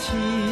起。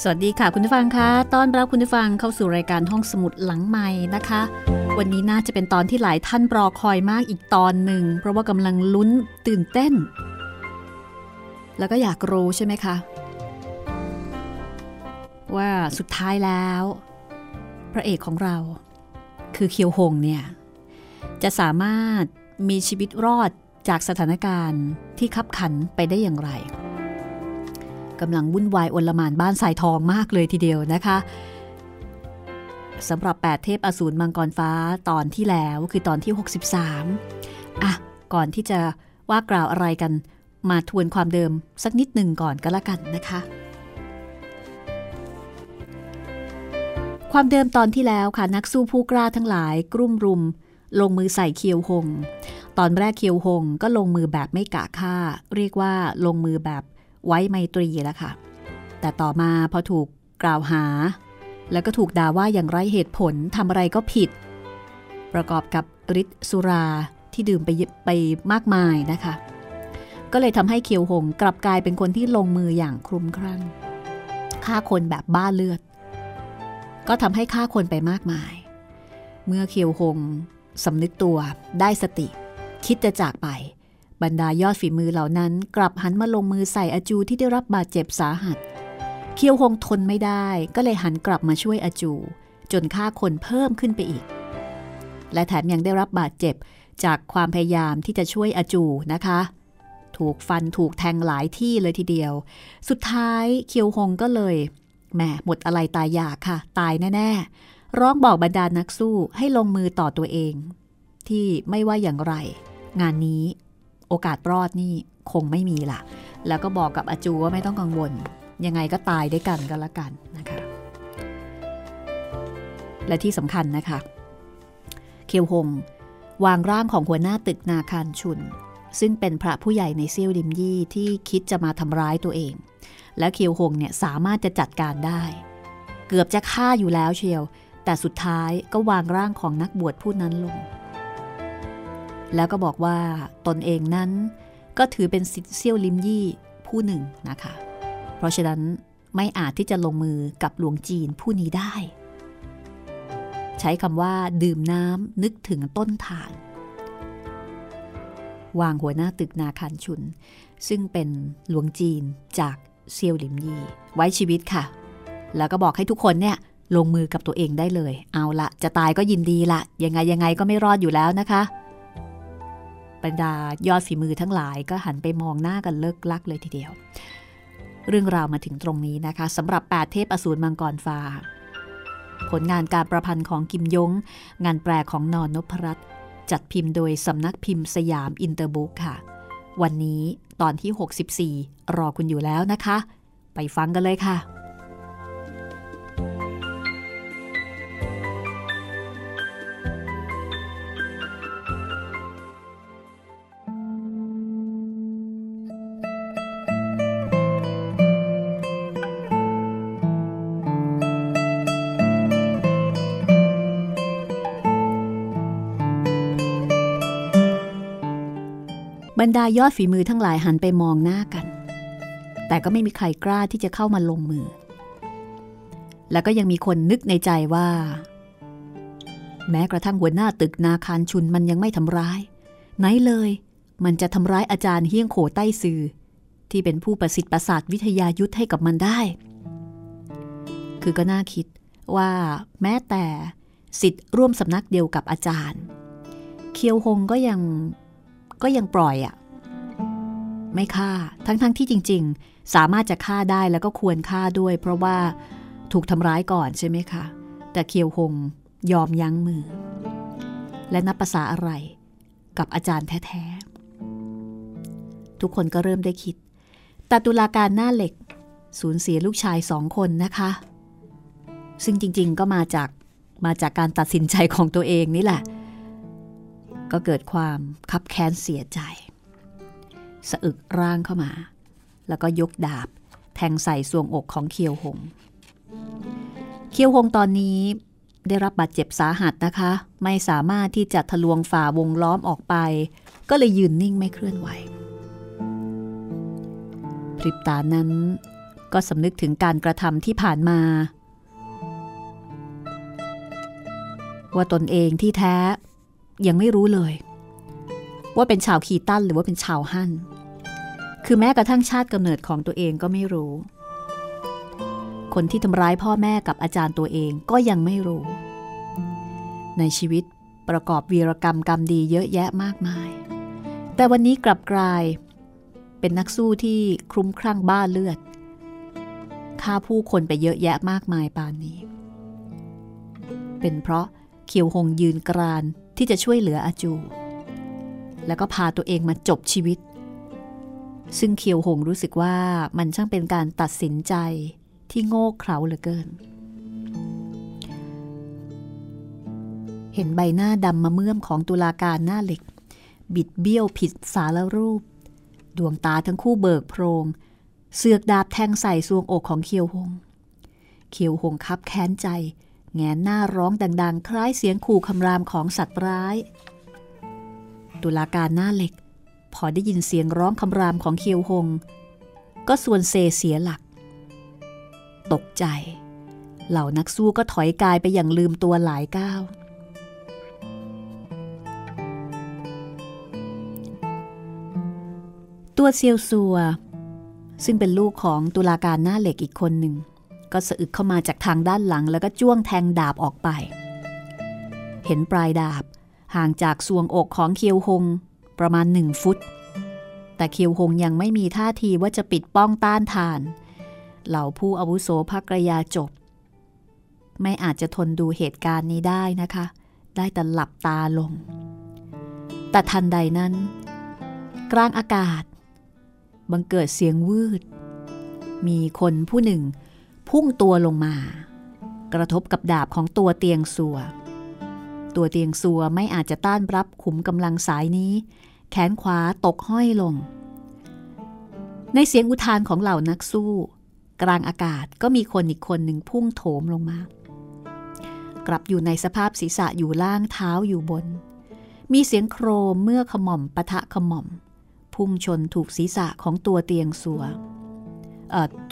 สวัสดีค่ะคุณผู้ฟังคะต้อนรับคุณผู้ฟังเข้าสู่รายการห้องสมุดหลังใหม่นะคะ วันนี้น่าจะเป็นตอนที่หลายท่านรอคอยมากอีกตอนหนึ่ง เพราะว่ากำลังลุ้นตื่นเต้น แล้วก็อยากรู้ใช่ไหมคะ ว่าสุดท้ายแล้ว พระเอกของเรา คือเคียวหงเนี่ย จะสามารถมีชีวิตรอดจากสถานการณ์ที่คับขันไปได้อย่างไร กำลังวุ่นวายอลมานบ้านสายทองมากเลยทีเดียวนะคะสำหรับ 8 เทพอสูรมังกรฟ้าตอนที่แล้วคือตอนที่ 63 อะ ก่อนที่จะว่ากล่าวอะไรกัน มาทวนความเดิมสักนิดหนึ่งก่อนก็แล้วกันนะคะ ความเดิมตอนที่แล้วค่ะนักสู้ผู้กล้าทั้งหลายกลุ่มรุม ลงมือใส่เคียวหง ตอนแรกเคียวหงก็ลงมือแบบไม่กะฆ่า เรียกว่าลงมือแบบ ไว้ไมตรีแล้วค่ะ แต่ต่อมาพอถูกกล่าวหา แล้วก็ถูกด่าว่าอย่างไร้เหตุผลทำอะไรก็ผิด ประกอบกับฤทธิ์สุราที่ดื่มไปไปมากมายนะคะ ก็เลยทำให้เคียวหงกลับกลายเป็นคนที่ลงมืออย่างคลุมคลั่งฆ่าคนแบบบ้าเลือด ก็ทำให้ฆ่าคนไปมากมาย เมื่อเคียวหงสำนึกตัวได้สติ คิดจะจากไป บรรดายอดฝีมือเหล่านั้น กลับหันมาลงมือใส่อาจูที่ได้รับบาดเจ็บสาหัส เคียวหงทนไม่ได้ก็เลยหันกลับมาช่วยอาจู จนฆ่าคนเพิ่มขึ้นไปอีก และแถมยังได้รับบาดเจ็บจากความพยายามที่จะช่วยอาจูนะคะ ถูกฟันถูกแทงหลายที่เลยทีเดียว สุดท้ายเคียวหงก็เลยแหมหมดอะไรตายอยากค่ะ ตายแน่ๆ ร้องบอกบรรดานักสู้ให้ลงมือต่อตัวเอง ที่ไม่ว่าอย่างไร งานนี้ โอกาสรอดนี่คงไม่มีล่ะ แล้วก็บอกกับอาจูว่าไม่ต้องกังวล ยังไงก็ตายด้วยกันก็แล้วกันนะคะ และที่สำคัญนะคะ เคียวหงวางร่างของหัวหน้าตึกนาคารชุน ซึ่งเป็นพระผู้ใหญ่ในเซี่ยวดิมยี่ที่คิดจะมาทำร้ายตัวเอง และเคียวหงเนี่ยสามารถจะจัดการได้ เกือบจะฆ่าอยู่แล้วเชียว แต่สุดท้ายก็วางร่างของนักบวชผู้นั้นลง แล้วก็บอกว่าตนเองนั้น ก็ถือเป็นสิทธิเซี่ยวลิมยี่ผู้หนึ่งนะคะ เพราะฉะนั้นไม่อาจที่จะลงมือกับหลวงจีนผู้นี้ได้ ใช้คำว่าดื่มน้ำนึกถึงต้นฐาน วางหัวหน้าตึกนาคารชุน ซึ่งเป็นหลวงจีนจากเซียวหลิมยีไว้ชีวิตค่ะ แล้วก็บอกให้ทุกคนเนี่ยลงมือกับตัวเองได้เลย เอาละจะตายก็ยินดีละยังไงยังไงก็ไม่รอดอยู่แล้วนะคะ บรรดายอดฝีมือทั้งหลายก็หันไปมองหน้ากันเลิกลักเลยทีเดียว เรื่องราวมาถึงตรงนี้นะคะสำหรับแปดเทพอสูรมังกรฟ้า ผลงานการประพันธ์ของกิมยง งานแปลของนอนนพรัตน์จัดพิมพ์โดยสำนักพิมพ์สยามอินเตอร์บุ๊กค่ะ วันนี้ตอนที่ 64 รอคุณอยู่แล้วนะคะ ไปฟังกันเลยค่ะ บรรดายอดฝีมือทั้งหลายหันไปมองหน้ากัน แต่ก็ไม่มีใครกล้าที่จะเข้ามาลงมือ แล้วก็ยังมีคนนึกในใจว่า แม้กระทั่งหัวหน้าตึกนาคารชุนมันยังไม่ทำร้าย ไหนเลย มันจะทำร้ายอาจารย์เฮี้ยงโขใต้ซือที่เป็นผู้ประสิทธิ์ประสาทวิทยายุทธให้กับมันได้ คือก็น่าคิดว่าแม้แต่สิทธิ์ร่วมสำนักเดียวกับอาจารย์ เคียวหงก็ยัง ก็ยังปล่อยอะ่ะไม่ฆ่าทั้งๆทที่จริง ๆ สามารถจะฆ่าได้แล้วก็ควรฆ่าด้วย เพราะว่าถูกทำร้ายก่อนใช่ไหมคะแต่เคียวหงยอมยั้งมือ และนับภาษาอะไรกับอาจารย์แท้ๆ ทุกคนก็เริ่มได้คิด แต่ตุลาการหน้าเหล็ก สูญเสียลูกชายสองคนนะคะ ซึ่งจริงๆก็มาจากมาจากการตัดสินใจของตัวเองนี่แหละ ก็เกิดความคับแค้นเสียใจ สะอึกร่างเข้ามา แล้วก็ยกดาบ แทงใส่สวงอกของเคียวหง เคียวหงตอนนี้ได้รับบาดเจ็บสาหัสนะคะ ไม่สามารถที่จะทะลวงฝ่าวงล้อมออกไป ก็เลยยืนนิ่งไม่เคลื่อนไหว พริบตานั้นก็สำนึกถึงการกระทำที่ผ่านมา ว่าตนเองที่แท้ ยังไม่รู้เลย ว่าเป็นชาวคีตันหรือว่าเป็นชาวฮั่น คือแม้กระทั่งชาติกำเนิดของตัวเองก็ไม่รู้ คนที่ทำร้ายพ่อแม่กับอาจารย์ตัวเองก็ยังไม่รู้ ในชีวิตประกอบวีรกรรมกรรมดีเยอะแยะมากมาย แต่วันนี้กลับกลาย เป็นนักสู้ที่คลุ้มคลั่งบ้าเลือดฆ่าผู้คนไปเยอะแยะมากมายปานนี้ เป็นเพราะเขียวหงยืนกราน ที่จะช่วยเหลืออาจู แล้วก็พาตัวเองมาจบชีวิต ซึ่งเคียวหงรู้สึกว่ามันช่างเป็นการตัดสินใจที่โง่เขลาเหลือเกิน เห็นใบหน้าดำมาเมื่อมของตุลาการหน้าเหล็ก บิดเบี้ยวผิดสารรูป ดวงตาทั้งคู่เบิกโพรง เสือกดาบแทงใส่ซวงอกของเคียวหง เคียวหงคับแค้นใจ แงนหน้าร้องดัง ๆ คล้ายเสียงขู่คำรามของสัตว์ร้าย ตุลาการหน้าเหล็ก พอได้ยินเสียงร้องคำรามของเคียวหง ก็ส่วนเซเสียหลัก ตกใจ เหล่านักสู้ก็ถอยกายไปอย่างลืมตัวหลายก้าวตัวเซียวซัว ซึ่งเป็นลูกของตุลาการหน้าเหล็กอีกคนหนึ่ง ก็สะอึกเข้ามาจากทางด้านหลัง แล้วก็จ้วงแทงดาบออกไป เห็นปลายดาบห่างจากสวงอกของเคียวหงประมาณหนึ่งฟุต แต่เคียวหงยังไม่มีท่าทีว่าจะปิดป้องต้านทาน เหล่าผู้อาวุโสภักรยาจบ ไม่อาจจะทนดูเหตุการณ์นี้ได้นะคะ ได้แต่หลับตาลง แต่ทันใดนั้น กลางอากาศ บังเกิดเสียงวืด มีคนผู้หนึ่ง พุ่งตัวลงมา กระทบกับดาบของตัวเตียงสัว ตัวเตียงสัวไม่อาจจะต้านรับขุมกำลังสายนี้ แขนขวาตกห้อยลง ในเสียงอุทานของเหล่านักสู้ กลางอากาศก็มีคนอีกคนหนึ่งพุ่งโถมลงมา กลับอยู่ในสภาพศีรษะอยู่ล่างเท้าอยู่บน มีเสียงโครมเมื่อขม่อมปะทะขม่อม พุ่งชนถูกศีรษะของตัวเตียงสัว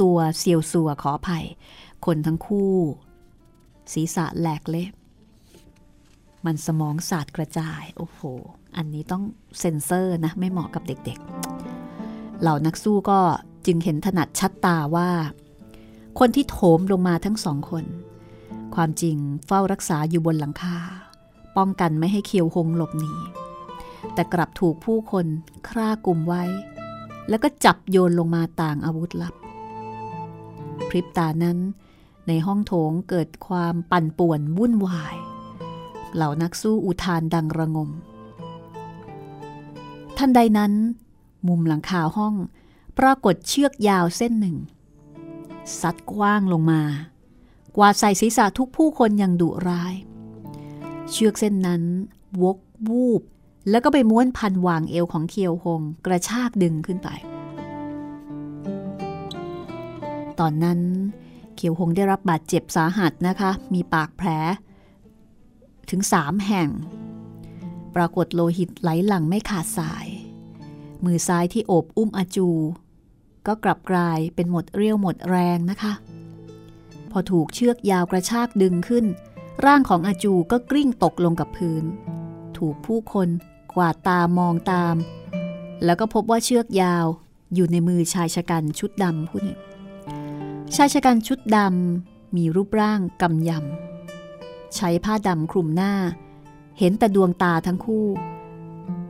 ตัวเซียวสัวขออภัย คนทั้งคู่ ศีรษะแหลกเละมันสมองสาดกระจาย โอ้โห อันนี้ต้องเซ็นเซอร์นะ ไม่เหมาะกับเด็กๆ เหล่านักสู้ก็จึงเห็นถนัดชัดตาว่า คนที่โถมลงมาทั้งสองคน ความจริงเฝ้ารักษาอยู่บนหลังคา ป้องกันไม่ให้เคียวหงหลบหนี แต่กลับถูกผู้คนคร่ากลุ่มไว้ แล้วก็จับโยนลงมาต่างอาวุธลับ พริบตานั้น ในห้องโถงเกิดความปั่นป่วนวุ่นวาย เหล่านักสู้อุทานดังระงมทันใดนั้น มุมหลังคาห้องปรากฏเชือกยาวเส้นหนึ่งซัดกว้างลงมา กวาดใส่ศีรษะทุกผู้คนอย่างดุร้าย เชือกเส้นนั้นวกวูบ แล้วก็ไปม้วนพันวางเอวของเคียวหง กระชากดึงขึ้นไป ตอนนั้นเคียวหงได้รับบาดเจ็บสาหัสนะคะ มีปากแผล ถึงสามแห่ง ปรากฏโลหิตไหลหลั่งไม่ขาดสาย มือซ้ายที่โอบอุ้มอาจู ก็กลับกลายเป็นหมดเรี่ยวหมดแรงนะคะ พอถูกเชือกยาวกระชากดึงขึ้น ร่างของอาจูก็กลิ้งตกลงกับพื้น ถูกผู้คนกวาดตามองตาม แล้วก็พบว่าเชือกยาวอยู่ในมือชายชะกันชุดดำผู้หนึ่ง ชายชะกันชุดดำมีรูปร่างกำยำ ใช้ผ้าดำคลุมหน้า เห็นแต่ดวงตาทั้งคู่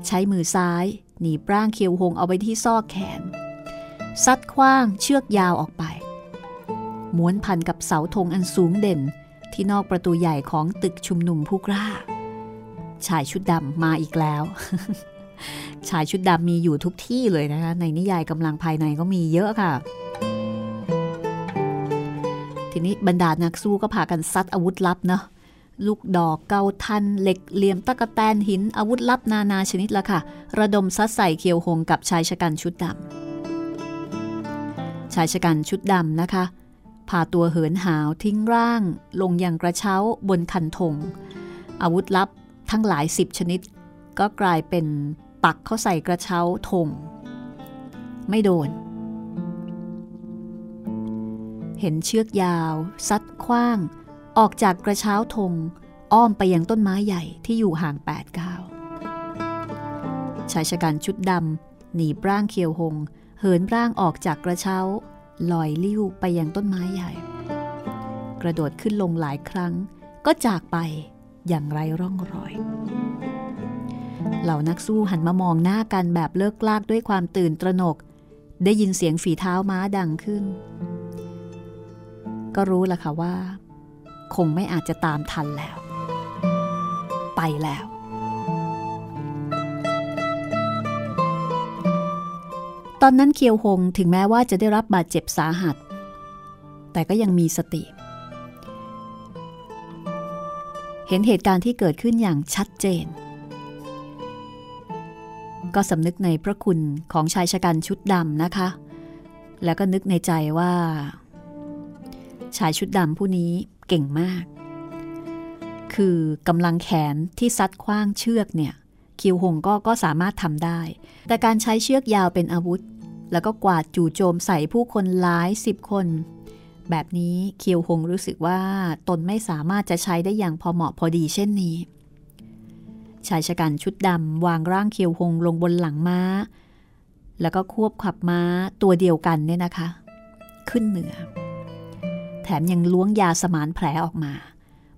ใช้มือซ้าย หนีบร่างเคียวหงเอาไว้ที่ซอกแขน ซัดคว้างเชือกยาวออกไป ม้วนพันกับเสาธงอันสูงเด่นที่นอกประตูใหญ่ของตึกชุมนุมผู้กล้า ชายชุดดำมาอีกแล้ว ชายชุดดำมีอยู่ทุกที่เลยนะคะ ในนิยายกำลังภายในก็มีเยอะค่ะ ทีนี้บรรดานักสู้ก็พากันซัดอาวุธลับเนาะลูกดอกเกาทันเหล็กเหลี่ยมตะกะแตนหินอาวุธลับนานาชนิดละค่ะ ระดมซัดใส่เคียวหงกับชายชะกันชุดดำชายชะกันชุดดำนะคะ พาตัวเหินหาวทิ้งร่าง ลงยังกระเช้าบนคันธงอาวุธลับทั้งหลายสิบชนิด ก็กลายเป็นปักเข้าใส่กระเช้าธงไม่โดน เห็นเชือกยาวซัดคว้าง ออกจากกระเช้าธงอ้อมไปยังต้นไม้ใหญ่ที่อยู่ห่างแปดก้าวชายชะกันชุดดำหนีบร่างเคียวหง เหินร่างออกจากกระเช้า ลอยลิ้วไปยังต้นไม้ใหญ่ กระโดดขึ้นลงหลายครั้ง ก็จากไปอย่างไรร่องรอย เหล่านักสู้หันมามองหน้ากันแบบเลิกลากด้วยความตื่นตระหนก ได้ยินเสียงฝีเท้าม้าดังขึ้น ก็รู้ละค่ะว่า คงไม่อาจจะตามทันแล้ว ไปแล้ว ตอนนั้นเคียวหงถึงแม้ว่าจะได้รับบาดเจ็บสาหัส แต่ก็ยังมีสติ เห็นเหตุการณ์ที่เกิดขึ้นอย่างชัดเจน ก็สำนึกในพระคุณของชายชะกันชุดดำนะคะ แล้วก็นึกในใจว่า ชายชุดดำผู้นี้เก่งมาก คือกำลังแขนที่ซัดคว้างเชือกเนี่ยคิวหงก็ก็สามารถทำได้ แต่การใช้เชือกยาวเป็นอาวุธ แล้วก็กวาดจู่โจมใส่ผู้คนหลายสิบคน แบบนี้เคียวหงรู้สึกว่าตนไม่สามารถจะใช้ได้อย่างพอเหมาะพอดีเช่นนี้ ชายชะกันชุดดำวางร่างเคียวหงลงบนหลังม้า แล้วก็ควบขับม้าตัวเดียวกันเนี่ยนะคะ ขึ้นเหนือ มยังล้วงยาสมานแผลออกมา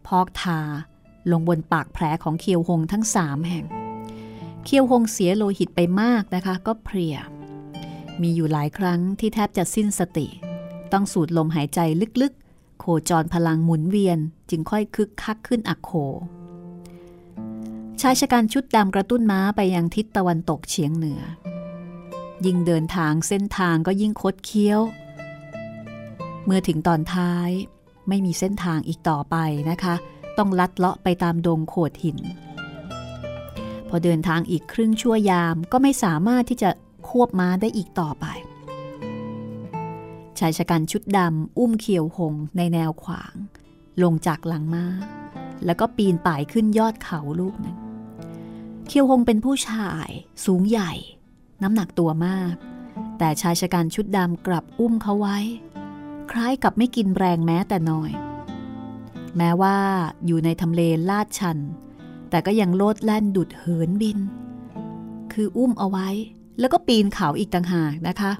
พอกทาลงบนปากแผลของเคียวหงทั้งสามแห่ง เคียวหงเสียโลหิตไปมากนะคะ ก็เพลีย มีอยู่หลายครั้งที่แทบจะสิ้นสติ ต้องสูดลมหายใจลึกๆ โคจรพลังหมุนเวียนจึงค่อยคึกคักขึ้นอักโขชายชะกันชุดดำกระตุ้นม้าไปยังทิศตะวันตกเฉียงเหนือ ยิ่งเดินทางเส้นทางก็ยิ่งคดเคี้ยว เมื่อถึงตอนท้ายไม่มีเส้นทางอีกต่อไปนะคะ ต้องลัดเลาะไปตามดงโขดหิน พอเดินทางอีกครึ่งชั่วยามก็ไม่สามารถที่จะควบม้าได้อีกต่อไป ชายชะกันชุดดำอุ้มเขียวหงในแนวขวาง ลงจากหลังม้า แล้วก็ปีนป่ายขึ้นยอดเขาลูกหนึ่งเขียวหงเป็นผู้ชายสูงใหญ่ น้ำหนักตัวมาก แต่ชายชะกันชุดดำกลับอุ้มเขาไว้ คล้ายกับไม่กินแรงแม้แต่น้อย แม้ว่าอยู่ในทำเลลาดชัน แต่ก็ยังโลดแล่นดุดเหินบิน คืออุ้มเอาไว้แล้วก็ปีนเขาอีกต่างหากนะคะ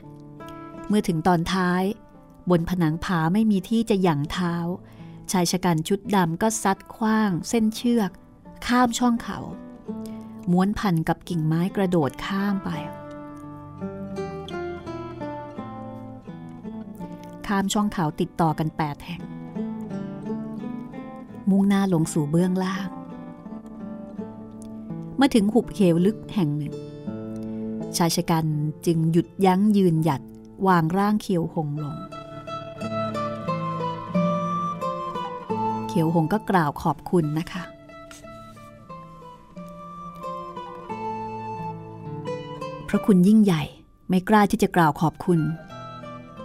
เมื่อถึงตอนท้าย บนผนังผาไม่มีที่จะหยั่งเท้า ชายชะกันชุดดำก็ซัดคว้าง เส้นเชือก ข้ามช่องเขา ม้วนพันกับกิ่งไม้กระโดดข้ามไป ข้ามช่องเขาติดต่อกันแปดแห่ง มุ่งหน้าลงสู่เบื้องล่างเมื่อถึงหุบเขวลึกแห่งหนึ่ง ชายชะกันจึงหยุดยั้งยืนหยัดวางร่างเขียวหงลง เขียวหงก็กล่าวขอบคุณนะคะ พระคุณยิ่งใหญ่ไม่กล้าที่จะกล่าวขอบคุณ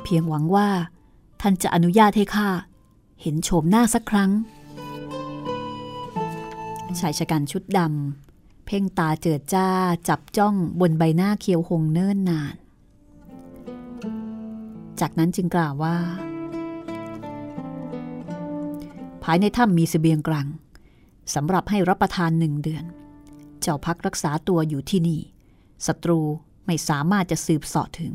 เพียงหวังว่า ท่านจะอนุญาตให้ข้าเห็นโฉมหน้าสักครั้ง ชายชะกันชุดดำเพ่งตาเจิดจ้าจับจ้องบนใบหน้าเคียวหงเนิ่นนาน จากนั้นจึงกล่าวว่า ภายในถ้ำมีสเสบียงกลางสำหรับให้รับประทานหนึ่งเดือน เจ้าพักรักษาตัวอยู่ที่นี่ศัตรูไม่สามารถจะสืบสาะถึง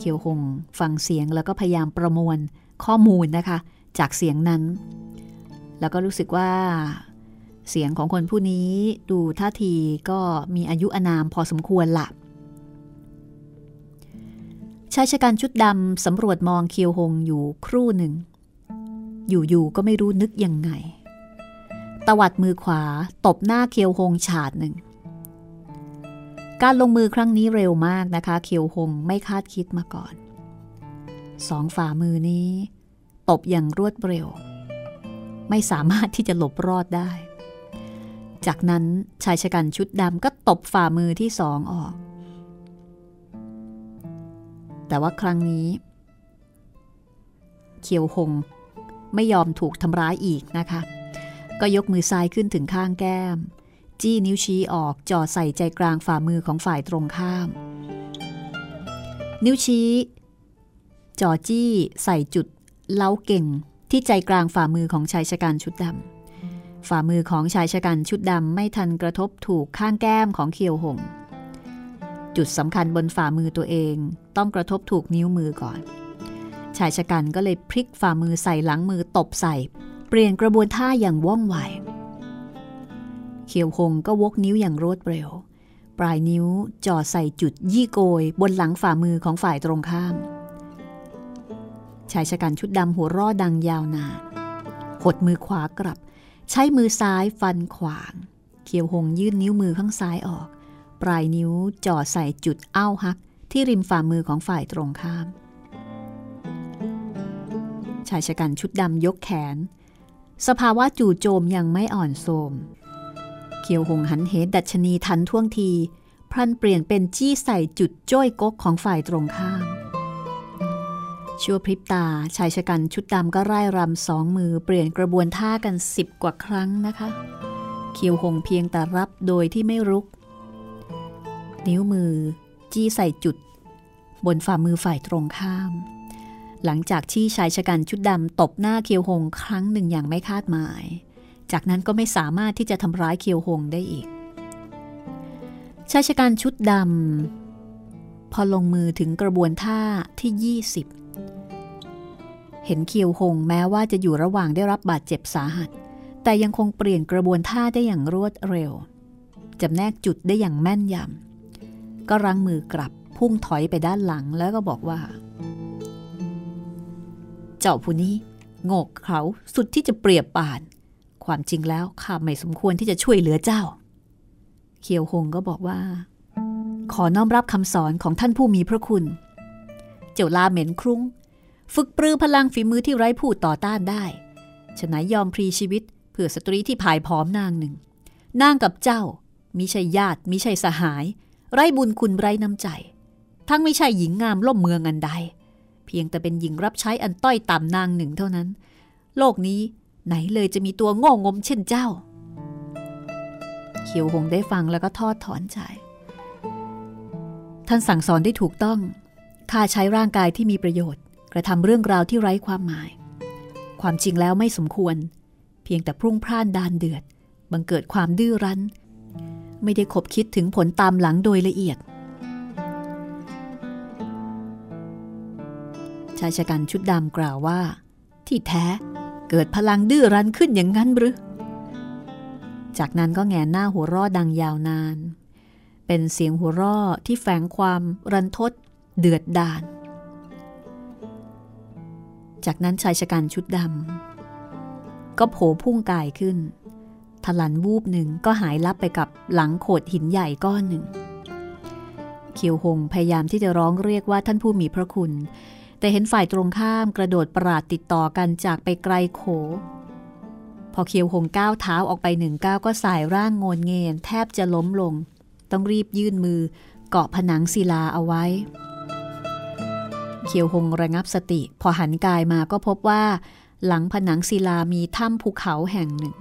เคียวหงฟังเสียงแล้วก็พยายามประมวลข้อมูลนะคะ จากเสียงนั้น แล้วก็รู้สึกว่า เสียงของคนผู้นี้ดูท่าทีก็มีอายุอานามพอสมควรละชายชะกันชุดดำสำรวจมองเคียวหงอยู่ครู่หนึ่ง อยู่ๆก็ไม่รู้นึกยังไง ตวัดมือขวาตบหน้าเคียวหงฉาดหนึ่ง การลงมือครั้งนี้เร็วมากนะคะ เคียวหงไม่คาดคิดมาก่อน สองฝ่ามือนี้ ตบอย่างรวดเร็ว ไม่สามารถที่จะหลบรอดได้ จากนั้นชายชะกันชุดดำก็ตบฝ่ามือที่สองออก แต่ว่าครั้งนี้ เคียวหงไม่ยอมถูกทำร้ายอีกนะคะ ก็ยกมือซ้ายขึ้นถึงข้างแก้ม จี้นิ้วชี้ออกจ่อใส่ใจกลางฝ่ามือของฝ่ายตรงข้าม นิ้วชี้ จ่อจี้ใส่จุดเล้าเก่งที่ใจกลางฝ่ามือของชายชะกันชุดดำฝ่ามือของชายชะกันชุดดำไม่ทันกระทบถูกข้างแก้มของเคียวหงจุดสำคัญบนฝ่ามือตัวเองต้องกระทบถูกนิ้วมือก่อน ชายชะกันก็เลยพลิกฝ่ามือใส่หลังมือตบใส่ เปลี่ยนกระบวนท่าอย่างว่องไว เคียวหงก็วกนิ้วอย่างรวดเร็ว ปลายนิ้วจ่อใส่จุดยี่โกย บนหลังฝ่ามือของฝ่ายตรงข้าม ชายชะกันชุดดำหัวร่อดังยาวนานหดมือขวากลับ ใช้มือซ้ายฟันขวางเคียวหงยื่นนิ้วมือข้างซ้ายออก ปลายนิ้วจ่อใส่จุดเอ้าฮัก ที่ริมฝ่ามือของฝ่ายตรงข้าม ชายชะกันชุดดำยกแขน สภาวะจู่โจมยังไม่อ่อนโทม เคียวหงหันเหดัชนีทันท่วงที พลันเปลี่ยนเป็นจี้ใส่จุดจ้อยกกของฝ่ายตรงข้าม ชั่วพริบตาชายชะกันชุดดำก็ไล่รำสองมือเปลี่ยนกระบวนท่ากันสิบกว่าครั้งนะคะ เคียวหงเพียงแต่รับโดยที่ไม่รุก นิ้วมือ จี้ใส่จุด บนฝ่ามือฝ่ายตรงข้าม หลังจากที่ชายชะกันชุดดำตบหน้าเคียวหงครั้งหนึ่งอย่างไม่คาดหมาย จากนั้นก็ไม่สามารถที่จะทำร้ายเคียวหงได้อีก ชายชะกันชุดดำพอลงมือถึงกระบวนท่าที่ 20 เห็นเคียวหงแม้ว่าจะอยู่ระหว่างได้รับบาดเจ็บสาหัส แต่ยังคงเปลี่ยนกระบวนท่าได้อย่างรวดเร็วจำแนกจุดได้อย่างแม่นยำก็รังมือกลับพุ่งถอยไปด้านหลังแล้วก็บอกว่า เจ้าผู้นี้โงกเขาสุดที่จะเปรียบปาน ความจริงแล้วข้าไม่สมควรที่จะช่วยเหลือเจ้า เคียวหงก็บอกว่า ขอน้อมรับคำสอนของท่านผู้มีพระคุณ เจ้าลาเหม็นครุ้ง ฝึกปรือพลังฝีมือที่ไร้ผู้ต่อต้านได้ฉะนั้นยอมพรีชีวิตเพื่อสตรีที่ผายผอมนางหนึ่ง นางกับเจ้ามิใช่ญาติมิใช่สหาย ไร้บุญคุณไร้น้ำใจ ทั้งไม่ใช่หญิงงามล่มเมืองอันใด เพียงแต่เป็นหญิงรับใช้อันต้อยต่ำนางหนึ่งเท่านั้น โลกนี้ ไหนเลยจะมีตัวโง่งมเช่นเจ้า เขียวหงได้ฟังแล้วก็ทอดถอนใจ ท่านสั่งสอนได้ถูกต้องข้าใช้ร่างกายที่มีประโยชน์ กระทำเรื่องราวที่ไร้ความหมาย ความจริงแล้วไม่สมควร เพียงแต่พรุ่งพร่านดานเดือด บังเกิดความดื้อรั้น ไม่ได้คบคิดถึงผลตามหลังโดยละเอียดชายชะกันชุดดำกล่าวว่า ที่แท้ เกิดพลังดื้อรั้นขึ้นอย่างนั้นหรือ จากนั้นก็แงนหน้าหัวร่อดังยาวนาน เป็นเสียงหัวร่อที่แฝงความรันทดเดือดดาล จากนั้นชายชะกันชุดดำก็โผพุ่งกายขึ้น ทลันวูบหนึ่งก็หายลับไปกับหลังโขดหินใหญ่ก้อนหนึ่งเขียวหงพยายามที่จะร้องเรียกว่าท่านผู้มีพระคุณ แต่เห็นฝ่ายตรงข้ามกระโดดปราดติดต่อกันจากไปไกลโข พอเขียวหงก้าวเท้าออกไปหนึ่งก้าวก็สายร่างโงนเงนแทบจะล้มลง ต้องรีบยื่นมือเกาะผนังศิลาเอาไว้เขียวหงระงับสติ พอหันกายมาก็พบว่า หลังผนังศิลามีถ้ำภูเขาแห่งหนึ่ง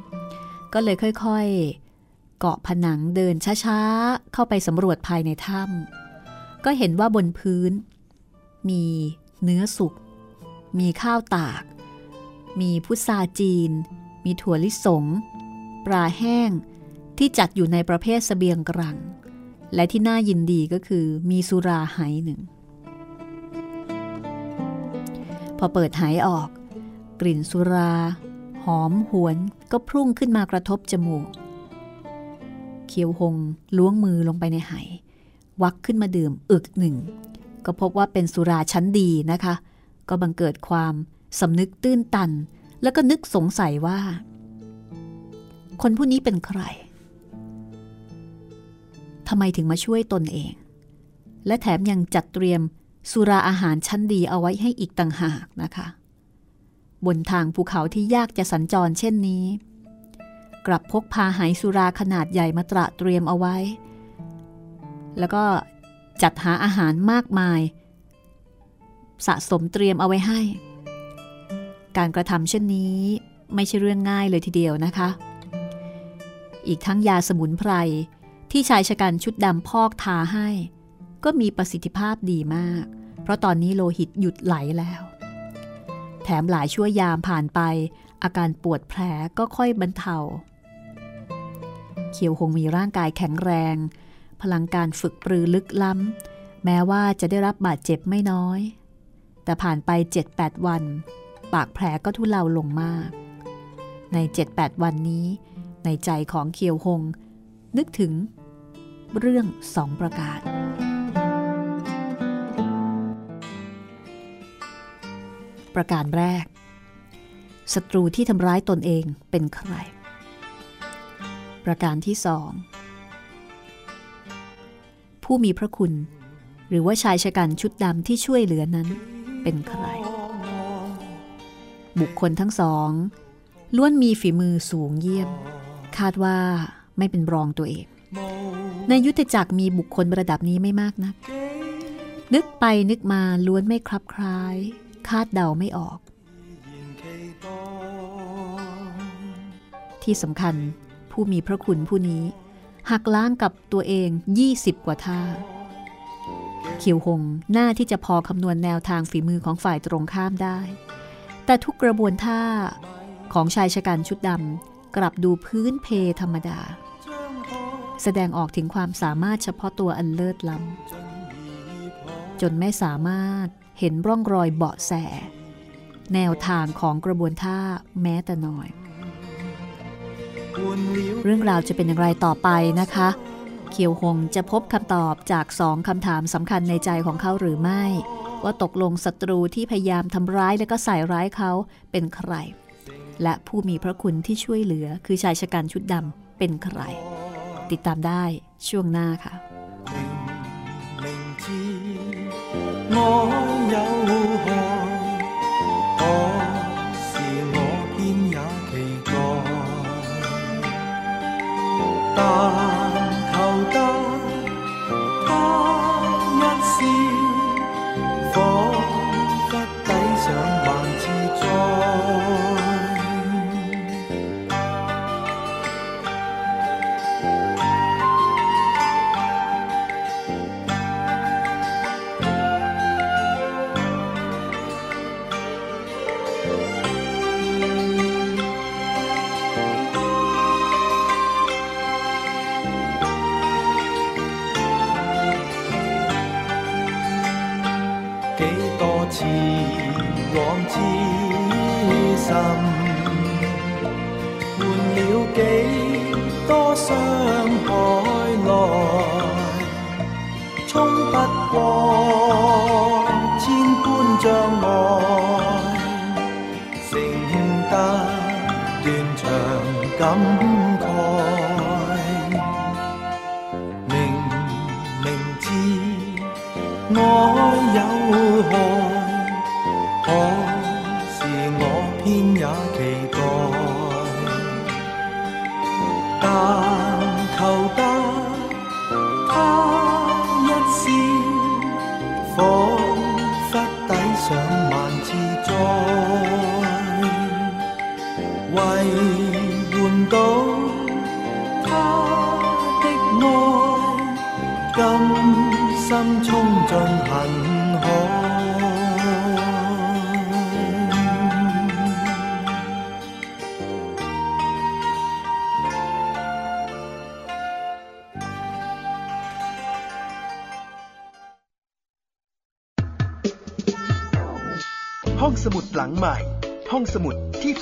ก็เลยค่อยๆ เกาะผนังเดินช้าๆ เข้าไปสำรวจภายในถ้ำก็เห็นว่าบนพื้น มี เนื้อสุก มีข้าวตาก มีพุทราจีน มีถั่วลิสง ปลาแห้งที่จัดอยู่ในประเภทสเสบียงกรัง และที่น่ายินดีก็คือมีสุราไหหนึ่ง พอเปิดไหออก กลิ่นสุรา หอมหวนก็พุ่งขึ้นมากระทบจมูกเคียวหงล้วงมือลงไปในไหวักขึ้นมาดื่มอึกหนึ่ง ก็พบว่าเป็นสุราชั้นดีนะคะ ก็บังเกิดความสำนึกตื้นตัน แล้วก็นึกสงสัยว่า คนผู้นี้เป็นใครทำไมถึงมาช่วยตนเอง และแถมยังจัดเตรียมสุราอาหารชั้นดีเอาไว้ให้อีกต่างหากนะคะ บนทางภูเขาที่ยากจะสัญจรเช่นนี้ กลับพกพาหายสุราขนาดใหญ่มาตระเตรียมเอาไว้ แล้วก็ จัดหาอาหารมากมาย สะสมเตรียมเอาไว้ให้ การกระทำเช่นนี้ไม่ใช่เรื่องง่ายเลยทีเดียวนะคะ อีกทั้งยาสมุนไพรที่ชายชะกันชุดดำพอกทาให้ ก็มีประสิทธิภาพดีมาก เพราะตอนนี้โลหิตหยุดไหลแล้ว แถมหลายชั่วยามผ่านไป อาการปวดแผลก็ค่อยบรรเทา เขียวคงมีร่างกายแข็งแรง พลังการฝึกปรือลึกล้ำ แม้ว่าจะได้รับบาดเจ็บไม่น้อย แต่ผ่านไป 7-8 วัน ปากแผลก็ทุเลาลงมาก ใน 7-8 วันนี้ ในใจของเคียวหง นึกถึง เรื่องสองประการประการแรกศัตรูที่ทำร้ายตนเองเป็นใคร ประการที่สอง ผู้มีพระคุณ หรือว่าชายชะกันชุดดำที่ช่วยเหลือนั้นเป็นใคร บุคคลทั้งสอง ล้วนมีฝีมือสูงเยี่ยม คาดว่าไม่เป็นรองตัวเอง ในยุทธจักรมีบุคคลระดับนี้ไม่มากนัก นึกไปนึกมาล้วนไม่คลับคล้าย คาดเดาไม่ออก ที่สำคัญผู้มีพระคุณผู้นี้ หักล้างกับตัวเอง 20 กว่าท่าเขียวหงหน้าที่จะพอคำนวณแนวทางฝีมือของฝ่ายตรงข้ามได้ แต่ทุกกระบวนท่าของชายชะกันชุดดำกลับดูพื้นเพธรรมดา แสดงออกถึงความสามารถเฉพาะตัวอันเลิศล้ำจนไม่สามารถเห็นร่องรอยเบาะแส แนวทางของกระบวนท่าแม้แต่น้อย เรื่องราวจะเป็นอย่างไรต่อไปนะคะ เคียวหงจะพบคำตอบจากสองคำถามสำคัญในใจของเขาหรือไม่ ว่าตกลงศัตรูที่พยายามทำร้ายและก็ใส่ร้ายเขาเป็นใคร และผู้มีพระคุณที่ช่วยเหลือคือชายชะกันชุดดำเป็นใคร ติดตามได้ช่วงหน้าค่ะ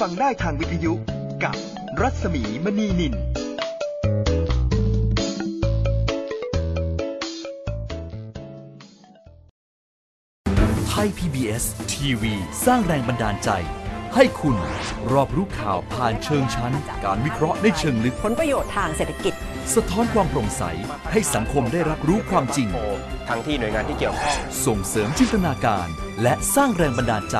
ฟังได้ทางวิทยุกับรัศมีมณีนินไทย PBS ทีวีสร้างแรงบันดาลใจ ให้คุณรอบรู้ข่าวผ่านเชิงชั้น การวิเคราะห์ในเชิงลึก ผลประโยชน์ทางเศรษฐกิจ สะท้อนความโปร่งใส ให้สังคมได้รับรู้ความจริง ทั้งที่หน่วยงานที่เกี่ยวข้องส่งเสริมจินตนาการ และสร้างแรงบันดาลใจ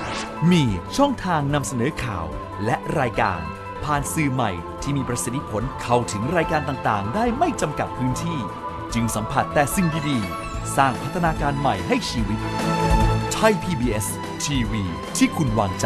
มีช่องทางนำเสนอข่าวและรายการ ผ่านสื่อใหม่ที่มีประสิทธิผลเข้าถึงรายการต่างๆ ได้ไม่จำกัดพื้นที่ จึงสัมผัสแต่สิ่งดีๆ สร้างพัฒนาการใหม่ให้ชีวิต ไทย PBS ทีวีที่คุณวางใจ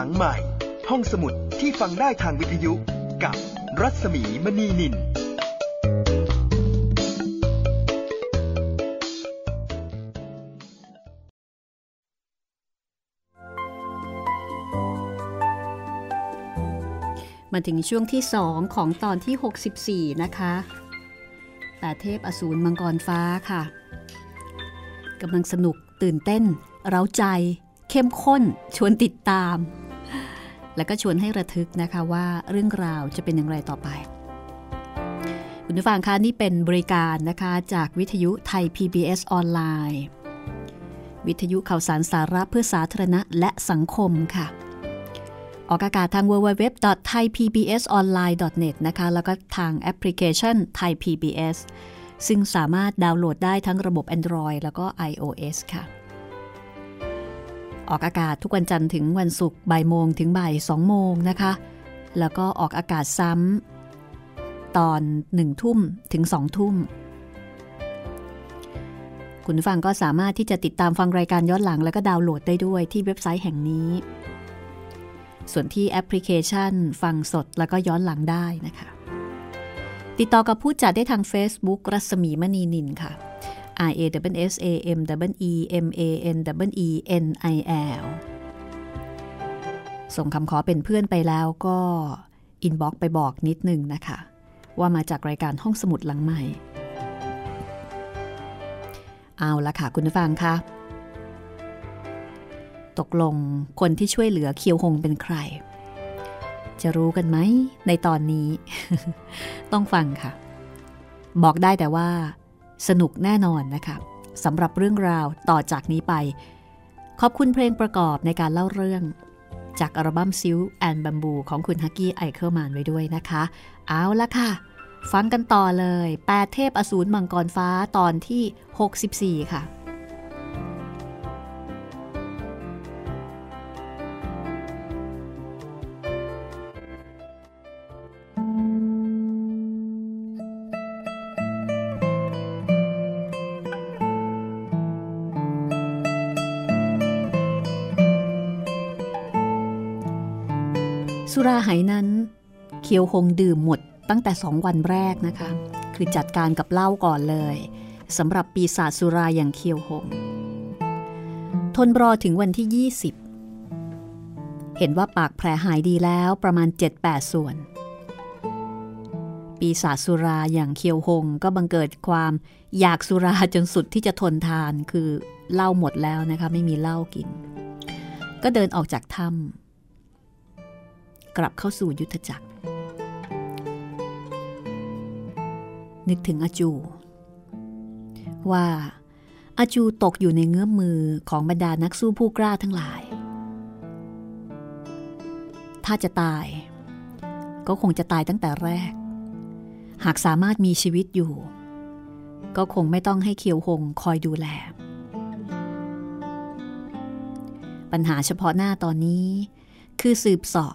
หลังใหม่ ห้องสมุดที่ฟังได้ทางวิทยุกับรัศมีมณีนิน มาถึงช่วงที่สองของตอนที่ 64 นะคะแปดเทพอสูรมังกรฟ้าค่ะกำลังสนุกตื่นเต้น เร้าใจ เข้มข้น ชวนติดตาม และก็ชวนให้ระทึกนะคะว่าเรื่องราวจะเป็นอย่างไรต่อไป คุณผู้ฟังคะนี่เป็นบริการนะคะจากวิทยุไทย PBS ออนไลน์ วิทยุข่าวสารสาระเพื่อสาธารณะและสังคมค่ะ ออกอากาศทาง www.thaipbsonline.net นะคะ แล้วก็ทางแอปพลิเคชัน Thai PBS ซึ่งสามารถดาวน์โหลดได้ทั้งระบบ Android แล้วก็ iOS ค่ะ ออกอากาศทุกวันจันทร์ถึงวันศุกร์บ่ายโมงถึงบ่ายสองโมงนะคะ แล้วก็ออกอากาศซ้ำตอนหนึ่งทุ่มถึงสองทุ่ม คุณฟังก็สามารถที่จะติดตามฟังรายการย้อนหลัง แล้วก็ดาวน์โหลดได้ด้วยที่เว็บไซต์แห่งนี้ ส่วนที่แอปพลิเคชัน ฟังสดแล้วก็ย้อนหลังได้นะคะ ติดต่อกับผู้จัดได้ทาง Facebook รัศมีมณีนินค่ะ R A W S A M W E M A N W E N I L ส่งคำขอเป็นเพื่อนไปแล้วก็อินบ็อกไปบอกนิดนึงนะคะ ว่ามาจากรายการห้องสมุดหลังใหม่ เอาละค่ะคุณผู้ฟังคะตกลงคนที่ช่วยเหลือเคียวหงเป็นใคร จะรู้กันไหมในตอนนี้ ต้องฟังค่ะ บอกได้แต่ว่า สนุกแน่นอนนะคะสำหรับเรื่องราวต่อจากนี้ไป ขอบคุณเพลงประกอบในการเล่าเรื่อง จากอัลบั้ม Silk and Bamboo ของคุณฮักกี้ไอเคิลแมนไว้ด้วยนะคะ เอาละค่ะ ฟังกันต่อเลย แปดเทพอสูรมังกรฟ้าตอนที่ 64 ค่ะ สุราไหนั้น เคียวหงดื่มหมดตั้งแต่สองวันแรกนะคะ คือจัดการกับเหล้าก่อนเลยสำหรับปีศาจสุราอย่างเคียวหง ทนรอถึงวันที่ 20 เห็นว่าปากแผลหายดีแล้วประมาณ 7-8 ส่วน ปีศาจสุราอย่างเคียวหงก็บังเกิดความอยากสุราจนสุดที่จะทนทานคือเหล้าหมดแล้วนะคะไม่มีเหล้ากิน ก็เดินออกจากถ้ำ กลับเข้าสู่ยุทธจักร นึกถึงอาจู ว่าอาจูตกอยู่ในเงื้อมมือของบรรดานักสู้ผู้กล้าทั้งหลาย ถ้าจะตาย ก็คงจะตายตั้งแต่แรก หากสามารถมีชีวิตอยู่ ก็คงไม่ต้องให้เคียวหงคอยดูแล ปัญหาเฉพาะหน้าตอนนี้ คือสืบสาะ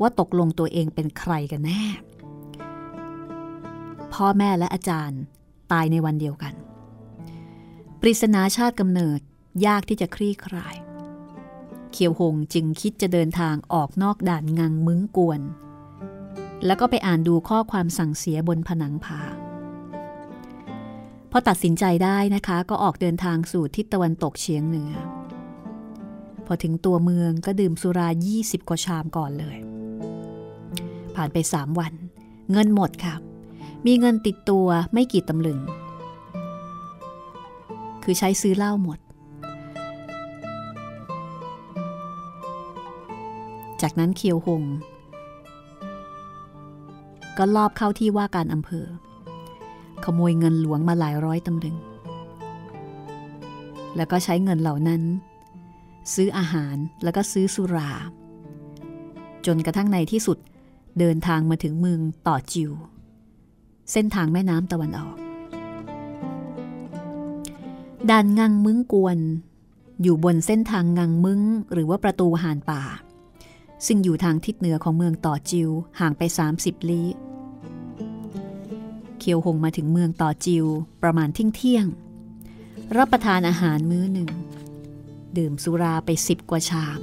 ว่าตกลงตัวเองเป็นใครกันแน่ พ่อแม่และอาจารย์ตายในวันเดียวกัน ปริศนาชาติกำเนิดยากที่จะคลี่คลายเคียวหงจึงคิดจะเดินทางออกนอกด่านงังมึงกวน แล้วก็ไปอ่านดูข้อความสั่งเสียบนผนังผาพอตัดสินใจได้นะคะ ก็ออกเดินทางสู่ทิศตะวันตกเฉียงเหนือ พอถึงตัวเมืองก็ดื่มสุรา 20 กว่าชามก่อนเลย ผ่านไปสามวัน เงินหมดค่ะ มีเงินติดตัวไม่กี่ตำลึง คือใช้ซื้อเหล้าหมด จากนั้นเคียวหง ก็ลอบเข้าที่ว่าการอำเภอ ขโมยเงินหลวงมาหลายร้อยตำลึง แล้วก็ใช้เงินเหล่านั้น ซื้ออาหารแล้วก็ซื้อสุรา จนกระทั่งในที่สุดเดินทางมาถึงเมืองต่อจิว เส้นทางแม่น้ำตะวันออกด่านงังมึงกวน อยู่บนเส้นทางงังมึงหรือว่าประตูหานป่า ซึ่งอยู่ทางทิศเหนือของเมืองต่อจิวห่างไป 30 ลี้ เคียวหงมาถึงเมืองต่อจิวประมาณเที่ยงเที่ยง รับประทานอาหารมื้อหนึ่ง ดื่มสุราไปสิบกว่าชาม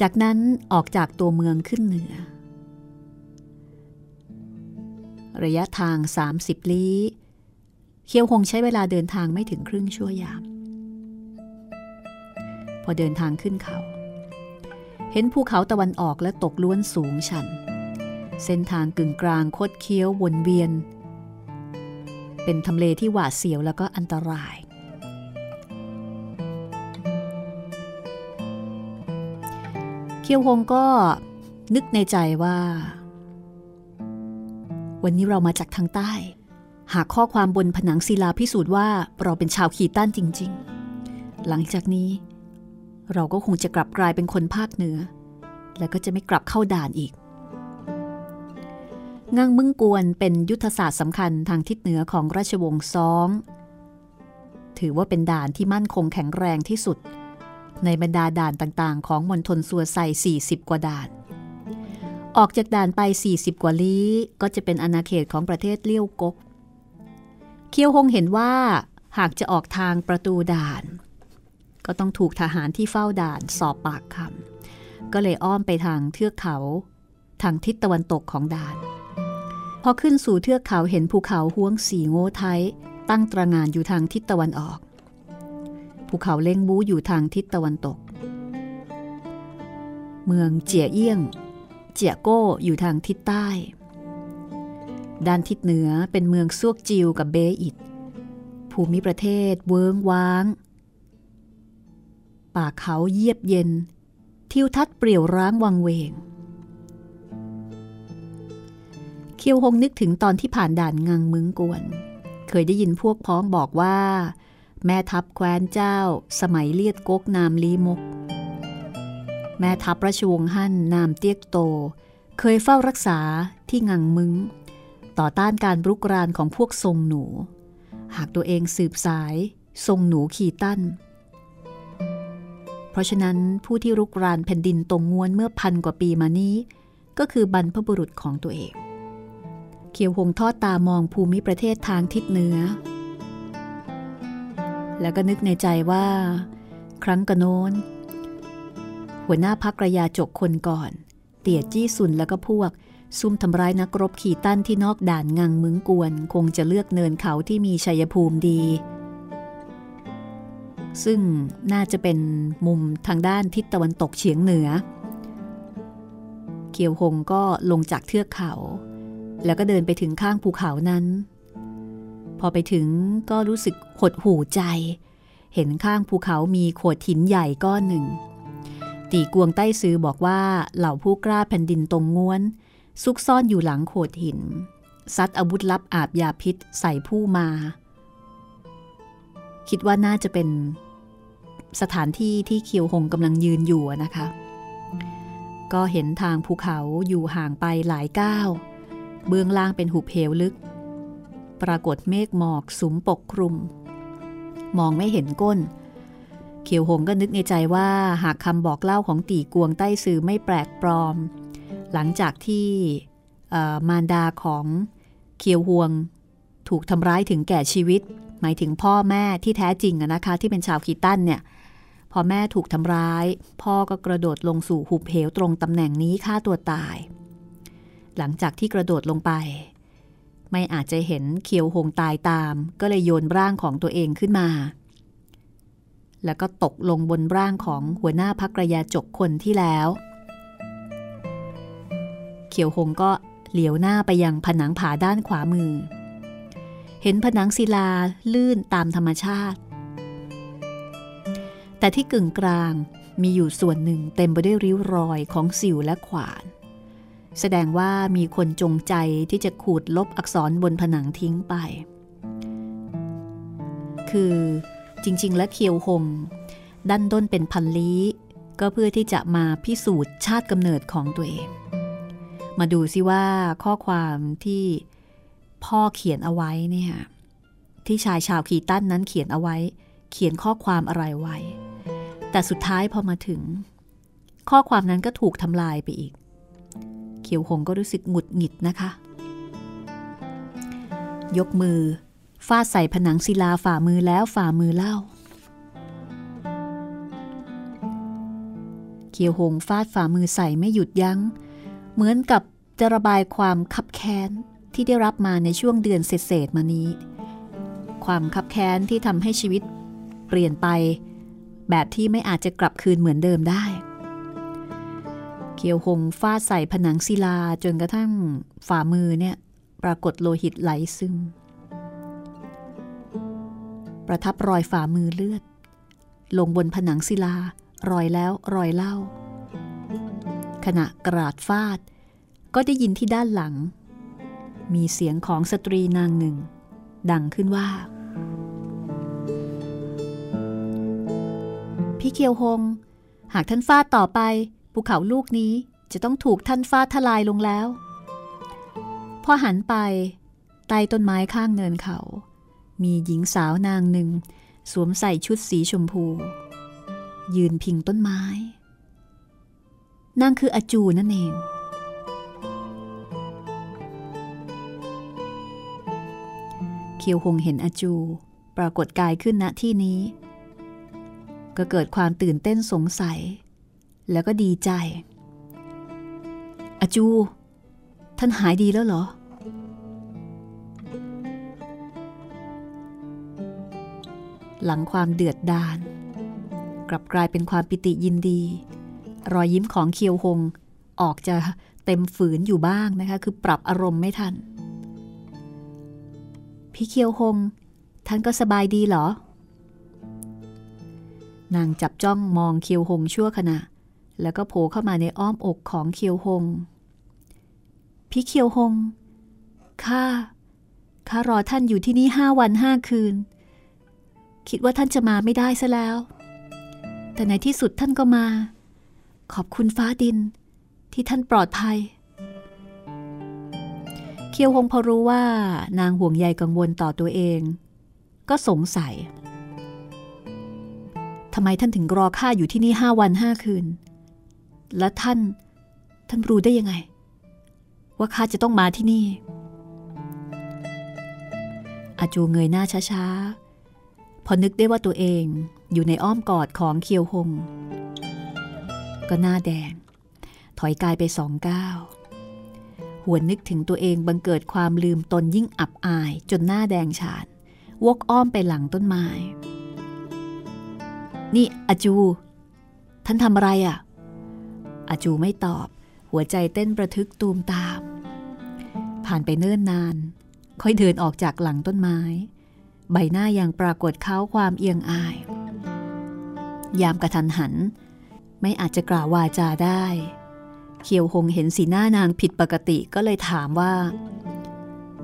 จากนั้นออกจากตัวเมืองขึ้นเหนือ ระยะทาง 30 ลี้เคียวหงใช้เวลาเดินทางไม่ถึงครึ่งชั่วยาม พอเดินทางขึ้นเขา เห็นภูเขาตะวันออกและตกล้วนสูงชัน เส้นทางกึ่งกลางคดเคี้ยววนเวียน เป็นทำเลที่หวาดเสียวแล้วก็อันตราย เคียวหงก็นึกในใจว่า วันนี้เรามาจากทางใต้ หากข้อความบนผนังศิลาพิสูจน์ว่าเราเป็นชาวขีต้านจริง ๆ หลังจากนี้ เราก็คงจะกลับกลายเป็นคนภาคเหนือ แล้วก็จะไม่กลับเข้าด่านอีกงังมึงกวนเป็นยุทธศาสตร์สำคัญทางทิศเหนือของราชวงศ์ซอง ถือว่าเป็นด่านที่มั่นคงแข็งแรงที่สุด ในบรรดาด่านต่างๆ ของมณฑลสัวไซ40 กว่าด่าน ออกจากด่านไป 40 กว่าลี้ก็จะเป็นอาณาเขตของประเทศเลี้ยวกก เคียวฮงเห็นว่าหากจะออกทางประตูด่าน ก็ต้องถูกทหารที่เฝ้าด่านสอบปากคำก็เลยอ้อมไปทางเทือกเขา ทางทิศตะวันตกของด่าน พอขึ้นสู่เทือกเขาเห็นภูเขาห้วงสีโง่ไทยตั้งตระงานอยู่ทางทิศตะวันออก ภูเขาเล้งบูอยู่ทางทิศตะวันตก เมืองเจียเอี้ยง เจียโก้อยู่ทางทิศใต้ ด้านทิศเหนือเป็นเมืองซวกจิวกับเบอิด ภูมิประเทศเวิงว้าง ป่าเขาเยียบเย็น ทิวทัศน์เปรี่ยวร้างวังเวง เคียวหงนึกถึงตอนที่ผ่านด่านงังมึงกวน เคยได้ยินพวกพ้องบอกว่า แม่ทัพแคว้นเจ้า สมัยเลียดกกนามลีมก แม่ทัพราชวงศ์ฮั่นนามเตียกโต เคยเฝ้ารักษาที่งังมึง ต่อต้านการรุกรานของพวกทรงหนู หากตัวเองสืบสายทรงหนูขี่ตั้น เพราะฉะนั้นผู้ที่รุกรานแผ่นดินตรงงวนเมื่อพันกว่าปีมานี้ ก็คือบรรพบุรุษของตัวเอง เขียวหงทอดตามองภูมิประเทศทางทิศเหนือ แล้วก็นึกในใจว่า ครั้งกระโน้น หัวหน้าพักระยาจกคนก่อน เตี่ยจี้สุนแล้วก็พวก ซุ่มทำร้ายนักรบขี่ตั้นที่นอกด่านงังมึงกวน คงจะเลือกเนินเขาที่มีชัยภูมิดี ซึ่งน่าจะเป็นมุมทางด้านทิศตะวันตกเฉียงเหนือเกียวหงก็ลงจากเทือกเขา แล้วก็เดินไปถึงข้างภูเขานั้น พอไปถึงก็รู้สึกหดหู่ใจ เห็นข้างภูเขามีโขดหินใหญ่ก้อนหนึ่ง ตีกวงใต้ซื้อบอกว่าเหล่าผู้กล้าแผ่นดินตรงง้วน ซุกซ่อนอยู่หลังโขดหิน ซัดอาวุธลับอาบยาพิษใส่ผู้มา คิดว่าน่าจะเป็นสถานที่ที่เคียวหงกำลังยืนอยู่นะคะ ก็เห็นทางภูเขาอยู่ห่างไปหลายก้าว เบื้องล่างเป็นหุบเหวลึก ปรากฏเมฆหมอกสุมปกคลุม มองไม่เห็นก้น เขียวหงก็นึกในใจว่าหากคำบอกเล่าของตีกวงใต้สื่อไม่แปลกปลอม หลังจากที่มารดาของเคียวหวง ถูกทำร้ายถึงแก่ชีวิต หมายถึงพ่อแม่ที่แท้จริงนะคะ ที่เป็นชาวคีตันเนี่ยพอแม่ถูกทำร้าย พ่อก็กระโดดลงสู่หุบเหวตรงตำแหน่งนี้ฆ่าตัวตาย หลังจากที่กระโดดลงไป ไม่อาจจะเห็นเคียวหงตายตาม ก็เลยโยนร่างของตัวเองขึ้นมา แล้วก็ตกลงบนร่างของหัวหน้าพักระยาจกคนที่แล้ว เขียวหงก็เหลียวหน้าไปยังผนังผาด้านขวามือ เห็นผนังศิลาลื่นตามธรรมชาติ แต่ที่กึ่งกลางมีอยู่ส่วนหนึ่งเต็มไปด้วยริ้วรอยของสิวและขวาน แสดงว่ามีคนจงใจที่จะขูดลบอักษรบนผนังทิ้งไป คือจริง ๆ และเคียวหง ดันด้นเป็นพันลี้ ก็เพื่อที่จะมาพิสูจน์ชาติกำเนิดของตัวเอง มาดูซิว่าข้อความที่พ่อเขียนเอาไว้เนี่ยที่ชายชาวคีตันนั้นเขียนเอาไว้ เขียนข้อความอะไรไว้ แต่สุดท้ายพอมาถึง ข้อความนั้นก็ถูกทำลายไปอีก ขียวหงก็รู้สึกหงุดหงิดนะคะ ยกมือฟาดใส่ผนังศิลาฝ่ามือแล้วฝ่ามือเล่า เขียวหงฟาดฝ่ามือใส่ไม่หยุดยัง้ง เหมือนกับจะระบายความคับแค้นที่ได้รับมาในช่วงเดือนเศษมานี้ ความคับแค้นที่ทำให้ชีวิตเปลี่ยนไป แบบที่ไม่อาจจะกลับคืนเหมือนเดิมได้ เขียวหงฟาดใส่ผนังศิลาจนกระทั่งฝ่ามือเนี่ยปรากฏโลหิตไหลซึม ประทับรอยฝ่ามือเลือด ลงบนผนังศิลารอยแล้วรอยเล่า ขณะกราดฟาด ก็ได้ยินที่ด้านหลัง มีเสียงของสตรีนางหนึ่ง ดังขึ้นว่า พี่เคียวหง หากท่านฟาดต่อไป ภูเขาลูกนี้จะต้องถูกท่านฟาดทลายลงแล้ว พอหันไปใต้ต้นไม้ข้างเนินเขา มีหญิงสาวนางหนึ่ง สวมใส่ชุดสีชมพู ยืนพิงต้นไม้นั่นคืออาจูนั่นเอง เคียวหงเห็นอาจู ปรากฏกายขึ้นณที่นี้ ก็เกิดความตื่นเต้นสงสัย แล้วก็ดีใจ อาจู ท่านหายดีแล้วเหรอ หลังความเดือดดาลกลับกลายเป็นความปิติยินดี รอยยิ้มของเคียวหง ออกจะเต็มฝืนอยู่บ้างนะคะ คือปรับอารมณ์ไม่ทัน พี่เคียวหง ท่านก็สบายดีเหรอ นางจับจ้องมองเคียวหงชั่วขณะ แล้วก็โผล่เข้ามาในอ้อมอกของเคียวหง พี่เคียวหง ข้า ข้ารอท่านอยู่ที่นี่ห้าวันห้าคืน คิดว่าท่านจะมาไม่ได้ซะแล้ว แต่ในที่สุดท่านก็มา ขอบคุณฟ้าดินที่ท่านปลอดภัย เคียวหงพอรู้ว่านางห่วงใยกังวลต่อตัวเอง ก็สงสัยทำไมท่านถึงรอข้าอยู่ที่นี่ห้าวันห้าคืน และท่าน ท่านรู้ได้ยังไง ว่าข้าจะต้องมาที่นี่ อาจูเงยหน้าช้าๆ พอนึกได้ว่าตัวเองอยู่ในอ้อมกอดของเคียวหง ก็หน้าแดง ถอยกายไปสองก้าวหวนนึกถึงตัวเองบังเกิดความลืมตนยิ่งอับอายจนหน้าแดงฉาน วกอ้อมไปหลังต้นไม้ นี่อาจู ท่านทำอะไรอะ่ะ อาจูไม่ตอบ หัวใจเต้นประทึกตูมตาม ผ่านไปเนิ่นนาน ค่อยเดินออกจากหลังต้นไม้ ใบหน้ายังปรากฏเขาความเอียงอาย ยามกระทันหัน ไม่อาจจะกล่าววาจาได้เคียวหงเห็นสีหน้านางผิดปกติก็เลยถามว่า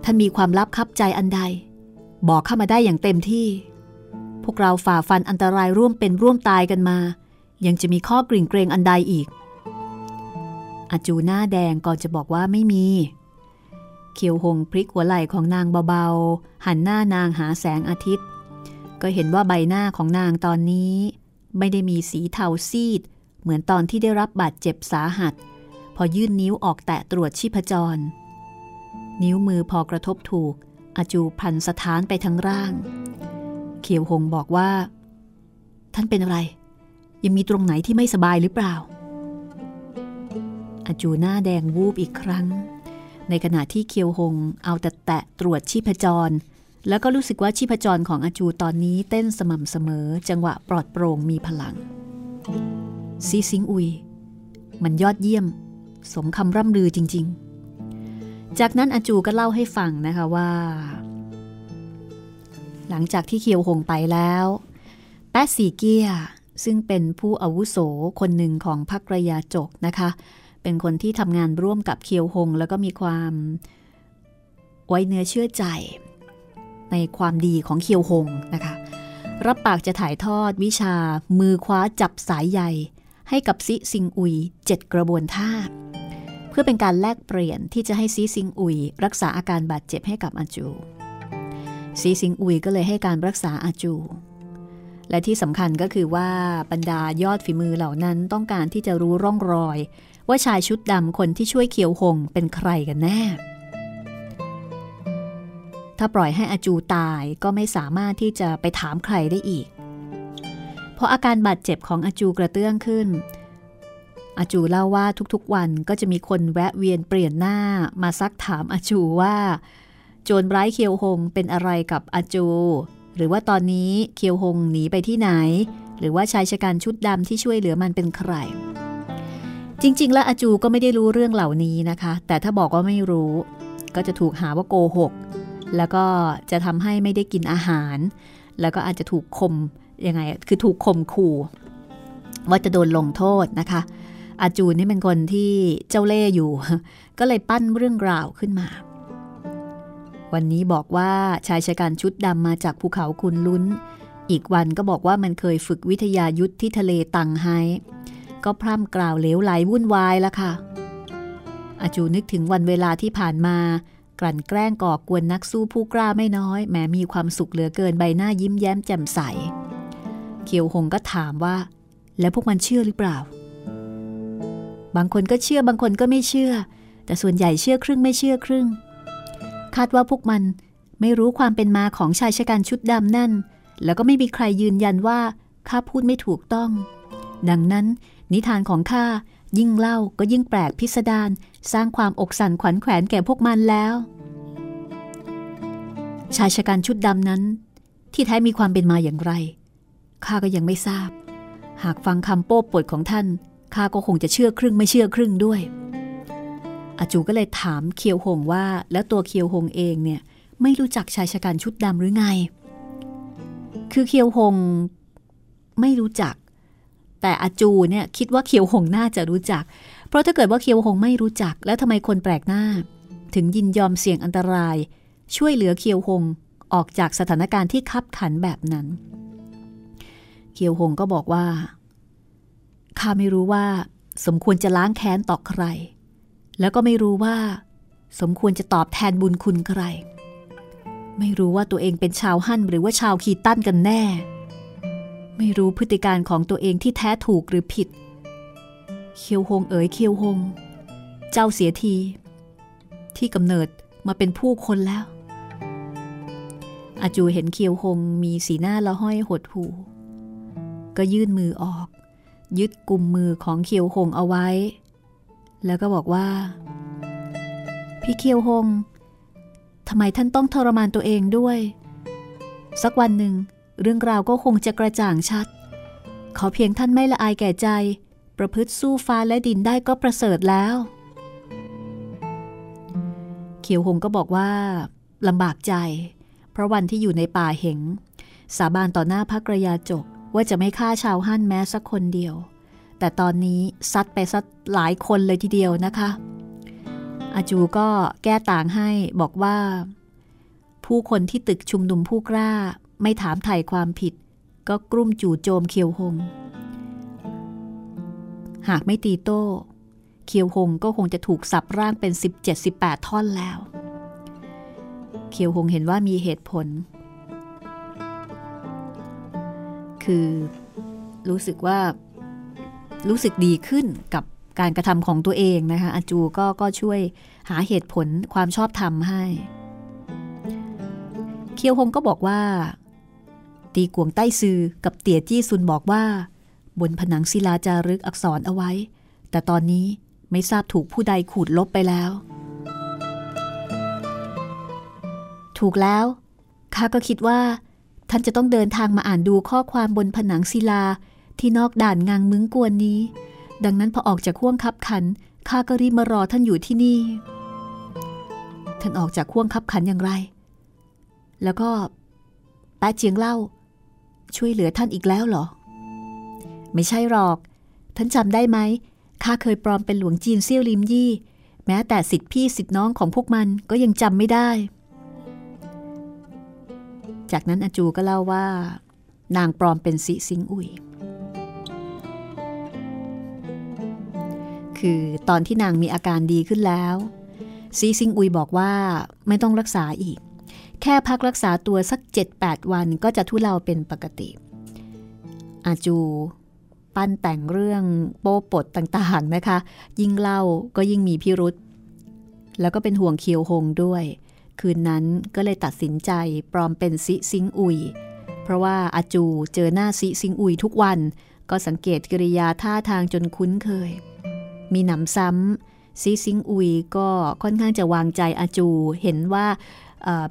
ท่านมีความลับคับใจอันใด บอกเข้ามาได้อย่างเต็มที่ พวกเราฝ่าฟันอันตรายร่วมเป็นร่วมตายกันมา ยังจะมีข้อกริ่งเกรงอันใดอีก อาจูหน้าแดงก่อนจะบอกว่าไม่มีเคียวหงพลิกหัวไหล่ของนางเบาๆ หันหน้านางหาแสงอาทิตย์ ก็เห็นว่าใบหน้าของนางตอนนี้ ไม่ได้มีสีเทาซีด เหมือนตอนที่ได้รับบาดเจ็บสาหัส พอยื่นนิ้วออกแตะตรวจชีพจร นิ้วมือพอกระทบถูก อาจูพันสถานไปทั้งร่าง เขียวหงบอกว่า ท่านเป็นอะไร ยังมีตรงไหนที่ไม่สบายหรือเปล่า อาจูหน้าแดงวูบอีกครั้ง ในขณะที่เคียวหงเอาแต่แตะตรวจชีพจร แล้วก็รู้สึกว่าชีพจรของอาจูตอนนี้เต้นสม่ำเสมอจังหวะปลอดโปร่งมีพลัง ซีซิงอุย มันยอดเยี่ยม สมคำร่ำลือจริง ๆ จากนั้นอาจูก็เล่าให้ฟังนะคะว่า หลังจากที่เคียวหงไปแล้ว แป๊สีเกียซึ่งเป็นผู้อาวุโสคนหนึ่งของพรรคระยาจกนะคะ เป็นคนที่ทำงานร่วมกับเคียวหง แล้วก็มีความไว้เนื้อเชื่อใจ ในความดีของเคียวหงนะคะ รับปากจะถ่ายทอดวิชามือคว้าจับสายใยให้กับซิซิงอุยเจ็ดกระบวนท่า เพื่อเป็นการแลกเปลี่ยนที่จะให้ซีซิงอุย รักษาอาการบาดเจ็บให้กับอาจูซีซิงอุยก็เลยให้การรักษาอาจู และที่สำคัญก็คือว่าบรรดายอดฝีมือเหล่านั้นต้องการที่จะรู้ร่องรอย ว่าชายชุดดำคนที่ช่วยเคียวหงเป็นใครกันแน่ ถ้าปล่อยให้อาจูตายก็ไม่สามารถที่จะไปถามใครได้อีกเพราะอาการบาดเจ็บของอาจูกระเตื้องขึ้น อาจูเล่าว่าทุกๆวันก็จะมีคนแวะเวียนเปลี่ยนหน้ามาซักถามอาจูว่า โจรไร้เคียวหงเป็นอะไรกับอาจู หรือว่าตอนนี้เคียวหงหนีไปที่ไหน หรือว่าชายชะกันชุดดำที่ช่วยเหลือมันเป็นใคร จริง ๆ แล้วอาจูก็ไม่ได้รู้เรื่องเหล่านี้นะคะ แต่ถ้าบอกว่าไม่รู้ ก็จะถูกหาว่าโกหก แล้วก็จะทำให้ไม่ได้กินอาหาร แล้วก็อาจจะถูกข่มยังไง คือถูกข่มขู่ว่าจะโดนลงโทษนะคะ อาจูนี่เป็นคนที่เจ้าเล่ห์อยู่ ก็เลยปั้นเรื่องราวขึ้นมา วันนี้บอกว่าชายชะกันชุดดำมาจากภูเขาคุณลุ้น อีกวันก็บอกว่ามันเคยฝึกวิทยายุทธที่ทะเลตังไฮก็พร่ำกล่าวเลวไหลวุ่นวายล้วค่ะ อาจูนึกถึงวันเวลาที่ผ่านมากลั่นแกล้งก่อกวนนักสู้ผู้กล้าไม่น้อย แม้มีความสุขเหลือเกินใบหน้ายิ้มแย้มแจ่มใสเคียวหงก็ถามว่า แล้วพวกมันเชื่อหรือเปล่า บางคนก็เชื่อบางคนก็ไม่เชื่อ แต่ส่วนใหญ่เชื่อครึ่งไม่เชื่อครึ่ง คาดว่าพวกมันไม่รู้ความเป็นมาของชายชะกันชุดดำนั่น แล้วก็ไม่มีใครยืนยันว่าข้าพูดไม่ถูกต้อง ดังนั้น นิทานของข้ายิ่งเล่าก็ยิ่งแปลกพิสดารสร้างความอกสั่นขวัญแขวนแก่พวกมันแล้ว ชายชะกันชุดดำนั้น ที่แท้มีความเป็นมาอย่างไรข้าก็ยังไม่ทราบ หากฟังคำโป้ปดของท่านข้าก็คงจะเชื่อครึ่งไม่เชื่อครึ่งด้วย อาจูก็เลยถามเคียวหงว่า แล้วตัวเคียวหงเองเนี่ยไม่รู้จักชายชะกันชุดดำหรือไง คือเคียวหงไม่รู้จัก แต่อาจูเนี่ยคิดว่าเคียวหงน่าจะรู้จัก เพราะถ้าเกิดว่าเคียวหงไม่รู้จัก แล้วทำไมคนแปลกหน้า ถึงยินยอมเสี่ยงอันตราย ช่วยเหลือเคียวหงออกจากสถานการณ์ที่คับขันแบบนั้น เคียวหงก็บอกว่าข้าไม่รู้ว่าสมควรจะล้างแค้นต่อใคร แล้วก็ไม่รู้ว่า สมควรจะตอบแทนบุญคุณใคร ไม่รู้ว่าตัวเองเป็นชาวฮั่นหรือว่าชาวคีตั้นกันแน่ ไม่รู้พฤติการของตัวเองที่แท้ถูกหรือผิด เคียวหงเอ๋ยเคียวหง เจ้าเสียที ที่กำเนิดมาเป็นผู้คนแล้วอาจูเห็นเคียวหงมีสีหน้าละห้อยหดหูก็ยื่นมือออก ยึดกลุ่มมือของเคียวหงเอาไว้ แล้วก็บอกว่า พี่เคียวหงทำไมท่านต้องทรมานตัวเองด้วย สักวันหนึ่ง เรื่องราวก็คงจะกระจ่างชัด ขอเพียงท่านไม่ละอายแก่ใจ ประพฤติสู้ฟ้าและดินได้ก็ประเสริฐแล้ว เขียวหงก็บอกว่าลำบากใจ เพราะวันที่อยู่ในป่าเหงสาบานต่อหน้าพระกระยาจกว่าจะไม่ฆ่าชาวฮั่นแม้สักคนเดียว แต่ตอนนี้ซัดไปซัดหลายคนเลยทีเดียวนะคะ อาจูก็แก้ต่างให้บอกว่า ผู้คนที่ตึกชุมนุมผู้กล้า ไม่ถามไถ่ความผิด ก็กลุ้มจู่โจมเคียวหง หากไม่ตีโต้ เคียวหงก็คงจะถูกสับร่างเป็น 17-18 ท่อนแล้ว เคียวหงเห็นว่ามีเหตุผล คือรู้สึกว่า รู้สึกดีขึ้นกับการกระทำของตัวเองนะคะอาจูก็ก็ช่วยหาเหตุผลความชอบธรรมให้ เคียวฮงก็บอกว่า ตีกวงใต้ซือกับเตี่ยจี้ซุนบอกว่า บนผนังศิลาจารึกอักษรเอาไว้ แต่ตอนนี้ไม่ทราบถูกผู้ใดขูดลบไปแล้ว ถูกแล้วข้าก็คิดว่า ท่านจะต้องเดินทางมาอ่านดูข้อความบนผนังศิลา ที่นอกด่านงางมึงกวนนี้ ดังนั้นพอออกจากข่วงคับขันข้าก็รีบมารอท่านอยู่ที่นี่ ท่านออกจากข่วงคับขันอย่างไร แล้วก็ป้าเจียงเล่า ช่วยเหลือท่านอีกแล้วเหรอ ไม่ใช่หรอก ท่านจำได้ไหมข้าเคยปลอมเป็นหลวงจีนเซี่ยวลิมยี่ แม้แต่สิทธิพี่สิทธิน้องของพวกมันก็ยังจำไม่ได้ จากนั้นอาจูก็เล่าว่า นางปลอมเป็นสิซิงอุย คือตอนที่นางมีอาการดีขึ้นแล้ว ซีซิงอุยบอกว่าไม่ต้องรักษาอีก แค่พักรักษาตัวสัก 7-8 วันก็จะทุเลาเป็นปกติ อาจู ปั้นแต่งเรื่องโป้ปดต่างๆนะคะ ยิ่งเล่าก็ยิ่งมีพิรุษแล้วก็เป็นห่วงเคียวหงด้วย คืนนั้นก็เลยตัดสินใจปลอมเป็นซิซิงอุย เพราะว่าอาจูเจอหน้าซิซิงอุยทุกวันก็สังเกตกิริยาท่าทางจนคุ้นเคย มิหนำซ้ำซิซิงอุยก็ค่อนข้างจะวางใจอาจู เห็นว่า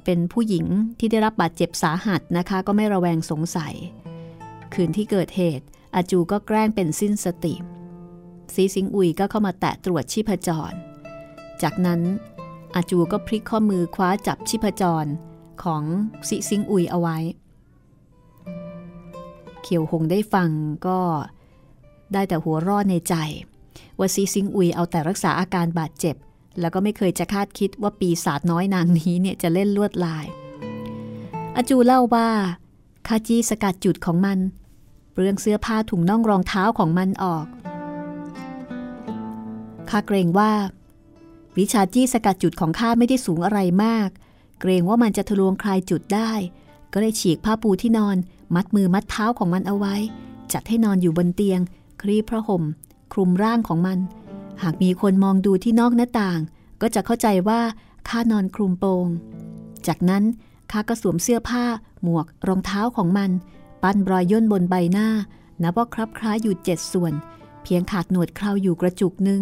เป็นผู้หญิงที่ได้รับบาดเจ็บสาหัสนะคะ ก็ไม่ระแวงสงสัย คืนที่เกิดเหตุ อาจูก็แกล้งเป็นสิ้นสติซิซิงอุยก็เข้ามาแตะตรวจชีพจร จากนั้นอาจูก็พลิกข้อมือคว้าจับชิพจรของซิซิงอุยเอาไว้ เขียวหงได้ฟังก็ได้แต่หัวรอดในใจ ว่าซีซิงอุยเอาแต่รักษาอาการบาดเจ็บ แล้วก็ไม่เคยจะคาดคิดว่าปีศาจน้อยนางนี้เนี่ยจะเล่นลวดลาย อาจูเล่าว่าข้าจี้สกัดจุดของมัน เปลืองเสื้อผ้าถุงน่องรองเท้าของมันออกข้าเกรงว่า วิชาจี้สกัดจุดของข้าไม่ได้สูงอะไรมาก เกรงว่ามันจะทะลวงคลายจุดได้ ก็เลยฉีกผ้าปูที่นอน มัดมือมัดเท้าของมันเอาไว้ จัดให้นอนอยู่บนเตียง ครีพระห่ม คลุมร่างของมัน หากมีคนมองดูที่นอกหน้าต่าง ก็จะเข้าใจว่าข้านอนคลุมโปง จากนั้นข้าก็สวมเสื้อผ้า หมวกรองเท้าของมัน ปั้นรอยย่นบนใบหน้านับว่าครับคล้ายอยู่เจ็ดส่วน เพียงขาดหนวดเคราอยู่กระจุกหนึ่ง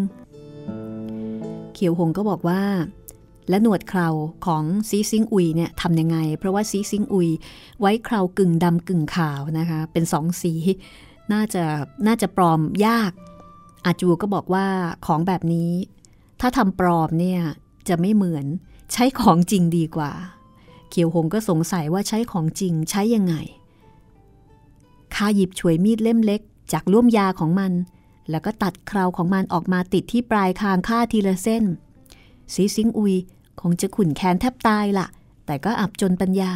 เขียวหงก็บอกว่า และหนวดเคราของซีซิงอุยเนี่ยทำยังไง เพราะว่าซีซิงอุย ไว้เครากึ่งดำกึ่งขาวนะคะ เป็นสองสี น่าจะน่าจะปลอมยาก อาจูก็บอกว่าของแบบนี้ ถ้าทำปลอมเนี่ยจะไม่เหมือนใช้ของจริงดีกว่า เขียวหงก็สงสัยว่าใช้ของจริงใช้ยังไงข้าหยิบฉวยมีดเล่มเล็ก จากล่วมยาของมัน แล้วก็ตัดคราวของมันออกมาติดที่ปลายคางข้าทีละเส้นซีซิงอุยคงจะขุนแค้นแทบตายละ่ะ แต่ก็อับจนปัญญา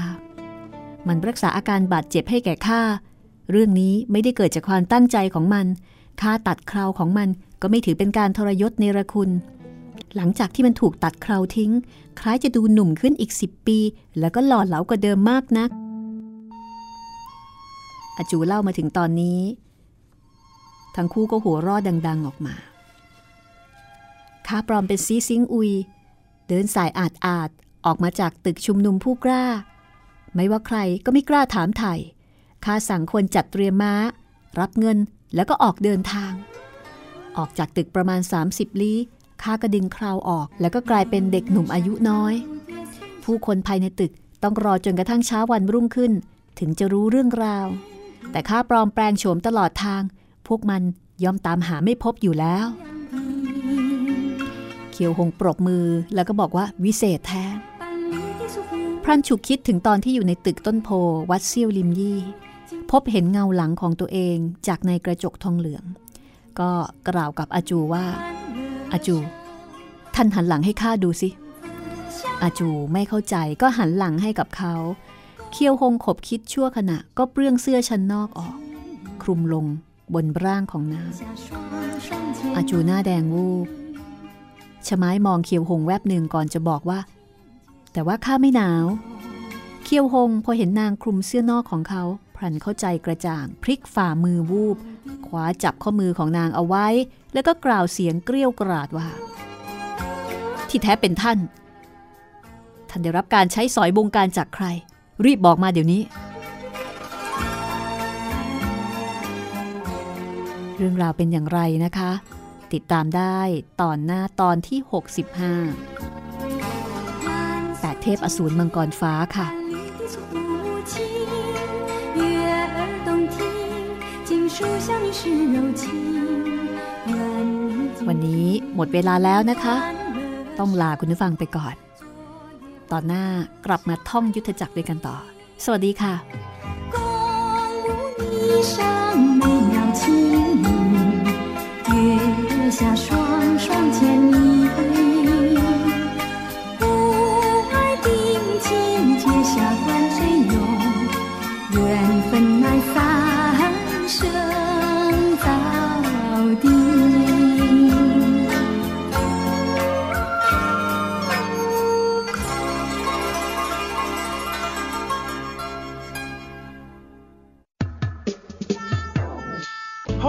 มันรักษาอาการบาดเจ็บให้แก่ข้าเรื่องนี้ไม่ได้เกิดจากความตั้งใจของมัน ข้าตัดคราวของมันก็ไม่ถือเป็นการทรยศเนระคุณ หลังจากที่มันถูกตัดคราวทิ้ง คล้ายจะดูหนุ่มขึ้นอีกสิบปี แล้วก็หล่อเหลากว่าเดิมมากนัก อาจูเล่ามาถึงตอนนี้ ทั้งคู่ก็หัวรอดดัง ๆออกมาข้าปลอมเป็นซีซิงอุย เดินสายอาดอาดออกมาจากตึกชุมนุมผู้กล้า ไม่ว่าใครก็ไม่กล้าถามไถ่ข้าสั่งคนจัดเตรียมม้า รับเงิน แล้วก็ออกเดินทาง ออกจากตึกประมาณ 30 ลี้ข้าก็ดึงคราวออก แล้วก็กลายเป็นเด็กหนุ่มอายุน้อย ผู้คนภายในตึกต้องรอจนกระทั่งเช้าวันรุ่งขึ้น ถึงจะรู้เรื่องราว แต่ข้าปลอมแปลงโฉมตลอดทาง พวกมันย่อมตามหาไม่พบอยู่แล้ว เขียวหงปรบมือแล้วก็บอกว่าวิเศษแท้ พรันฉุกคิดถึงตอนที่อยู่ในตึกต้นโพวัดเซี่ยวลิมยี่ พบเห็นเงาหลังของตัวเองจากในกระจกทองเหลือง ก็กล่าวกับอาจูว่า อาจู ท่านหันหลังให้ข้าดูสิ อาจูไม่เข้าใจก็หันหลังให้กับเขา เคียวหงขบคิดชั่วขณะ ก็เปลื้องเสื้อชั้นนอกออก คลุมลงบนร่างของนางอาจูหน้าแดงวูบชะไม้มองเคียวหงแวบหนึ่งก่อนจะบอกว่า แต่ว่าข้าไม่หนาว เคียวหงพอเห็นนางคลุมเสื้อนอกของเขา พลันเข้าใจกระจ่าง พลิกฝ่ามือวูบคว้าจับข้อมือของนางเอาไว้ แล้วก็กล่าวเสียงเกรี้ยวกราดว่า ที่แท้เป็นท่าน ท่านได้รับการใช้สอยบงการจากใคร รีบบอกมาเดี๋ยวนี้ เรื่องราวเป็นอย่างไรนะคะ ติดตามได้ตอนหน้าตอนที่ 65แต่เทพอสูรมังกรฟ้าค่ะ วันนี้หมดเวลาแล้วนะคะ ต้องลาคุณผู้ฟังไปก่อน ตอนหน้ากลับมาท่องยุทธจักรด้วยกันต่อ สวัสดีค่ะ月下双双牵你